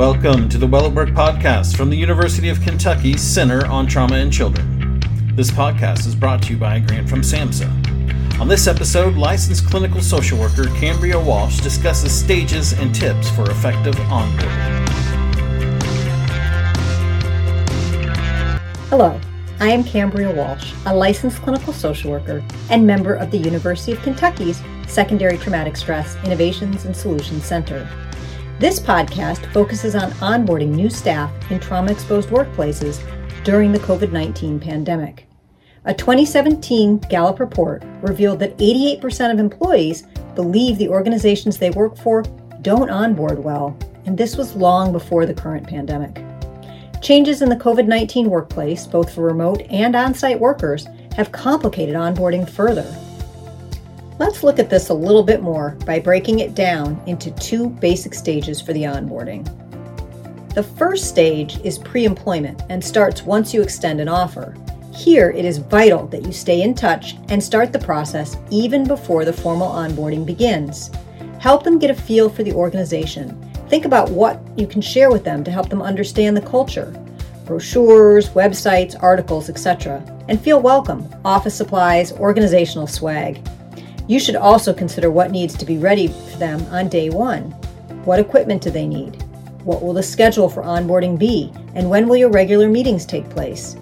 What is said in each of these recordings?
Welcome to the Well at Work podcast from the University of Kentucky Center on Trauma and Children. This podcast is brought to you by a grant from SAMHSA. On this episode, licensed clinical social worker Cambria Walsh discusses stages and tips for effective onboarding. Hello, I am Cambria Walsh, a licensed clinical social worker and member of the University of Kentucky's Secondary Traumatic Stress Innovations and Solutions Center. This podcast focuses on onboarding new staff in trauma exposed workplaces during the COVID 19 pandemic. A 2017 Gallup report revealed that 88% of employees believe the organizations they work for don't onboard well, and this was long before the current pandemic. Changes in the COVID 19 workplace, both for remote and on site workers, have complicated onboarding further. Let's look at this a little bit more by breaking it down into two basic stages for the onboarding. The first stage is pre employment and starts once you extend an offer. Here, it is vital that you stay in touch and start the process even before the formal onboarding begins. Help them get a feel for the organization. Think about what you can share with them to help them understand the culture brochures, websites, articles, etc. And feel welcome office supplies, organizational swag. You should also consider what needs to be ready for them on day one. What equipment do they need? What will the schedule for onboarding be? And when will your regular meetings take place?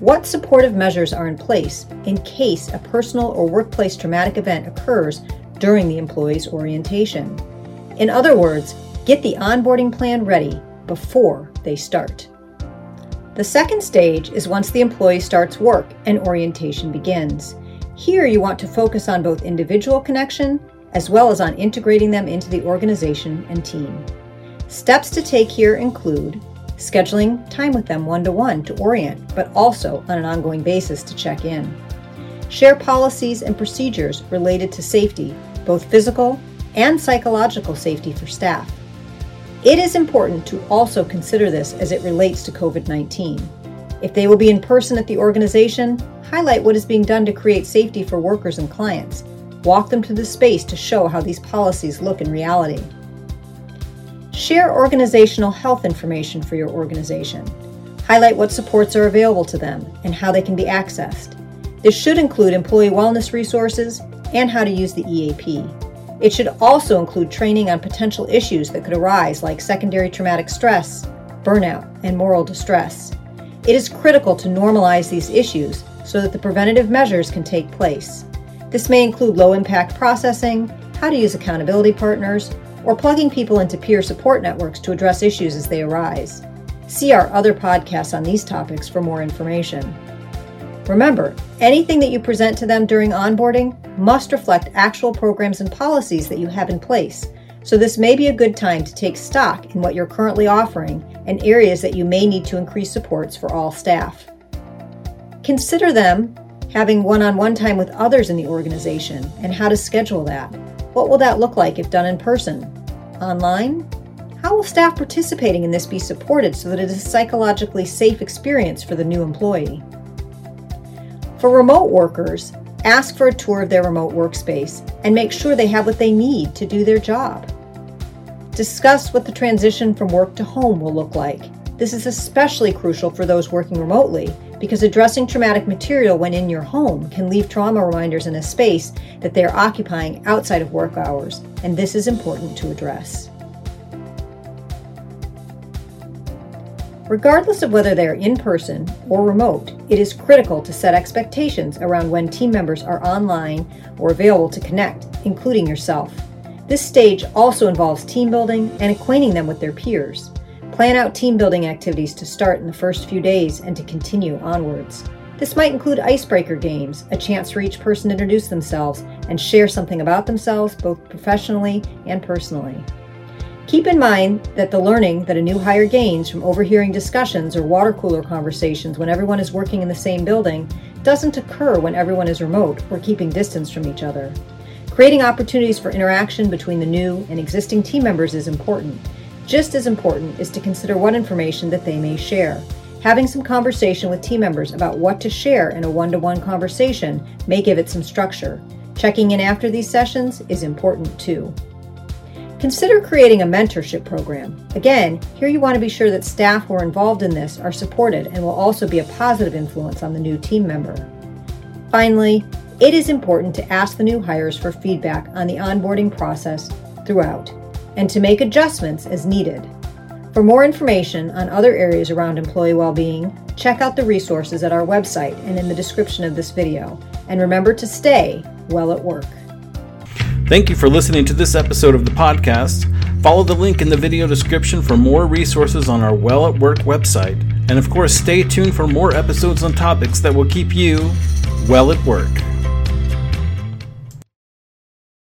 What supportive measures are in place in case a personal or workplace traumatic event occurs during the employee's orientation? In other words, get the onboarding plan ready before they start. The second stage is once the employee starts work and orientation begins. Here, you want to focus on both individual connection as well as on integrating them into the organization and team. Steps to take here include scheduling time with them one to one to orient, but also on an ongoing basis to check in. Share policies and procedures related to safety, both physical and psychological safety for staff. It is important to also consider this as it relates to COVID 19. If they will be in person at the organization, highlight what is being done to create safety for workers and clients. Walk them to the space to show how these policies look in reality. Share organizational health information for your organization. Highlight what supports are available to them and how they can be accessed. This should include employee wellness resources and how to use the EAP. It should also include training on potential issues that could arise, like secondary traumatic stress, burnout, and moral distress. It is critical to normalize these issues so that the preventative measures can take place. This may include low impact processing, how to use accountability partners, or plugging people into peer support networks to address issues as they arise. See our other podcasts on these topics for more information. Remember, anything that you present to them during onboarding must reflect actual programs and policies that you have in place. So, this may be a good time to take stock in what you're currently offering and areas that you may need to increase supports for all staff. Consider them having one on one time with others in the organization and how to schedule that. What will that look like if done in person? Online? How will staff participating in this be supported so that it is a psychologically safe experience for the new employee? For remote workers, ask for a tour of their remote workspace and make sure they have what they need to do their job. Discuss what the transition from work to home will look like. This is especially crucial for those working remotely because addressing traumatic material when in your home can leave trauma reminders in a space that they are occupying outside of work hours, and this is important to address. Regardless of whether they are in person or remote, it is critical to set expectations around when team members are online or available to connect, including yourself. This stage also involves team building and acquainting them with their peers. Plan out team building activities to start in the first few days and to continue onwards. This might include icebreaker games, a chance for each person to introduce themselves and share something about themselves, both professionally and personally. Keep in mind that the learning that a new hire gains from overhearing discussions or water cooler conversations when everyone is working in the same building doesn't occur when everyone is remote or keeping distance from each other. Creating opportunities for interaction between the new and existing team members is important. Just as important is to consider what information that they may share. Having some conversation with team members about what to share in a one to one conversation may give it some structure. Checking in after these sessions is important too. Consider creating a mentorship program. Again, here you want to be sure that staff who are involved in this are supported and will also be a positive influence on the new team member. Finally, it is important to ask the new hires for feedback on the onboarding process throughout and to make adjustments as needed. For more information on other areas around employee well-being, check out the resources at our website and in the description of this video. And remember to stay well at work. Thank you for listening to this episode of the podcast. Follow the link in the video description for more resources on our Well at Work website. And of course, stay tuned for more episodes on topics that will keep you well at work.